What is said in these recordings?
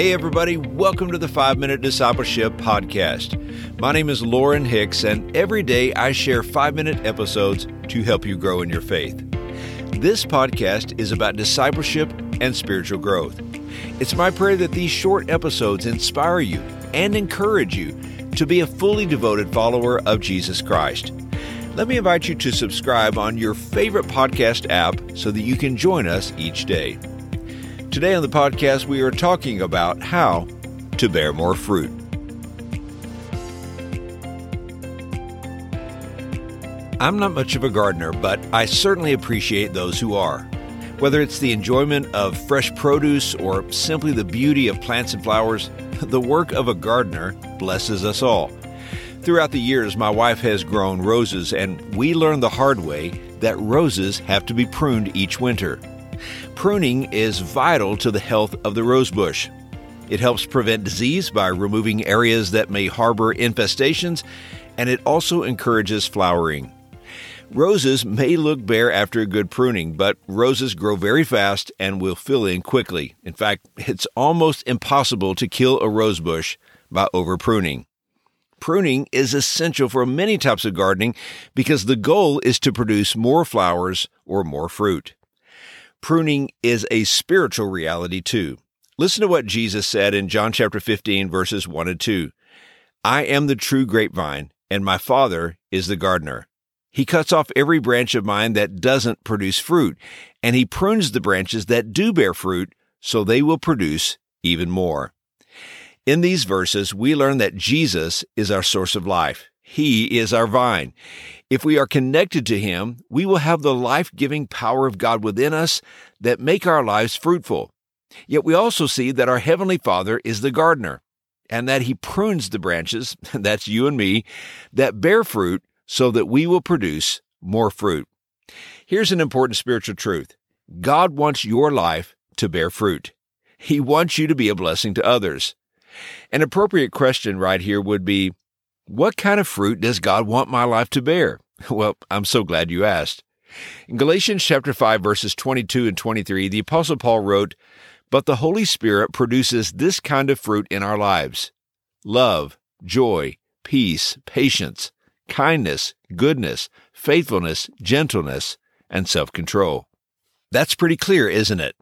Hey, everybody, welcome to the 5 Minute Discipleship Podcast. My name is Lauren Hicks, and every day I share 5 minute episodes to help you grow in your faith. This podcast is about discipleship and spiritual growth. It's my prayer that these short episodes inspire you and encourage you to be a fully devoted follower of Jesus Christ. Let me invite you to subscribe on your favorite podcast app so that you can join us each day. Today on the podcast, we are talking about how to bear more fruit. I'm not much of a gardener, but I certainly appreciate those who are. Whether it's the enjoyment of fresh produce or simply the beauty of plants and flowers, the work of a gardener blesses us all. Throughout the years, my wife has grown roses, and we learned the hard way that roses have to be pruned each winter. Pruning is vital to the health of the rosebush. It helps prevent disease by removing areas that may harbor infestations, and it also encourages flowering. Roses may look bare after a good pruning, but roses grow very fast and will fill in quickly. In fact, it's almost impossible to kill a rosebush by over pruning. Pruning is essential for many types of gardening because the goal is to produce more flowers or more fruit. Pruning is a spiritual reality too. Listen to what Jesus said in John chapter 15 verses 1 and 2. I am the true grapevine, and my Father is the gardener. He cuts off every branch of mine that doesn't produce fruit, and he prunes the branches that do bear fruit so they will produce even more. In these verses, we learn that Jesus is our source of life. He is our vine. If we are connected to Him, we will have the life giving power of God within us that make our lives fruitful. Yet we also see that our Heavenly Father is the gardener and that He prunes the branches, that's you and me, that bear fruit so that we will produce more fruit. Here's an important spiritual truth God wants your life to bear fruit. He wants you to be a blessing to others. An appropriate question right here would be what kind of fruit does God want my life to bear? Well, I'm so glad you asked. In Galatians chapter 5 verses 22 and 23, the apostle Paul wrote, "But the Holy Spirit produces this kind of fruit in our lives: love, joy, peace, patience, kindness, goodness, faithfulness, gentleness, and self-control." That's pretty clear, isn't it?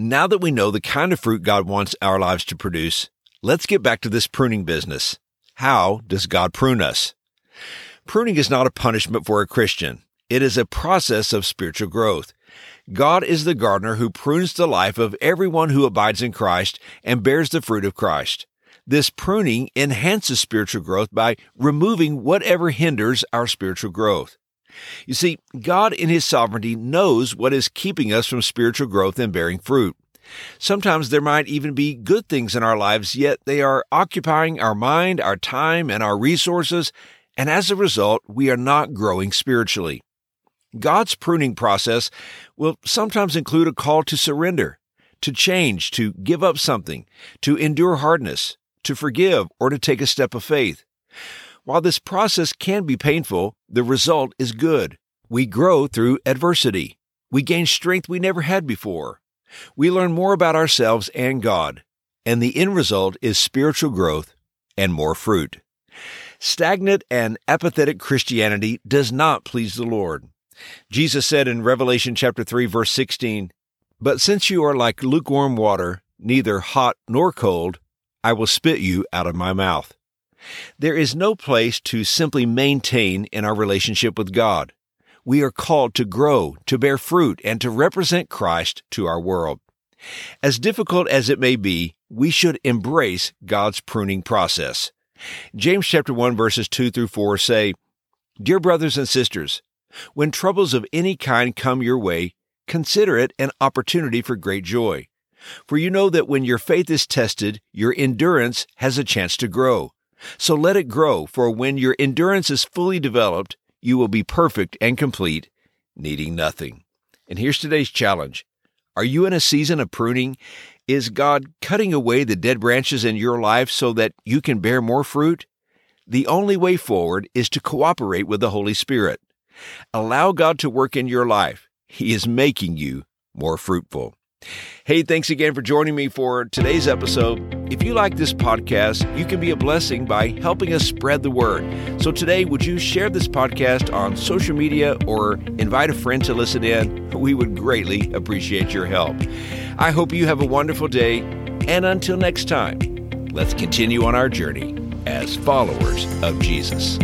Now that we know the kind of fruit God wants our lives to produce, let's get back to this pruning business. How does God prune us? Pruning is not a punishment for a Christian. It is a process of spiritual growth. God is the gardener who prunes the life of everyone who abides in Christ and bears the fruit of Christ. This pruning enhances spiritual growth by removing whatever hinders our spiritual growth. You see, God in His sovereignty knows what is keeping us from spiritual growth and bearing fruit. Sometimes there might even be good things in our lives, yet they are occupying our mind, our time, and our resources, and as a result, we are not growing spiritually. God's pruning process will sometimes include a call to surrender, to change, to give up something, to endure hardness, to forgive, or to take a step of faith. While this process can be painful, the result is good. We grow through adversity. We gain strength we never had before. We learn more about ourselves and God, and the end result is spiritual growth and more fruit. Stagnant and apathetic Christianity does not please the Lord. Jesus said in Revelation chapter 3 verse 16, "But since you are like lukewarm water, neither hot nor cold, I will spit you out of my mouth." There is no place to simply maintain in our relationship with God we are called to grow, to bear fruit, and to represent Christ to our world. As difficult as it may be, we should embrace God's pruning process. James chapter 1 verses 2 through 4 say, Dear brothers and sisters, when troubles of any kind come your way, consider it an opportunity for great joy. For you know that when your faith is tested, your endurance has a chance to grow. So let it grow, for when your endurance is fully developed, you will be perfect and complete, needing nothing. And here's today's challenge Are you in a season of pruning? Is God cutting away the dead branches in your life so that you can bear more fruit? The only way forward is to cooperate with the Holy Spirit. Allow God to work in your life. He is making you more fruitful. Hey, thanks again for joining me for today's episode. If you like this podcast, you can be a blessing by helping us spread the word. So today, would you share this podcast on social media or invite a friend to listen in? We would greatly appreciate your help. I hope you have a wonderful day, and until next time, let's continue on our journey as followers of Jesus.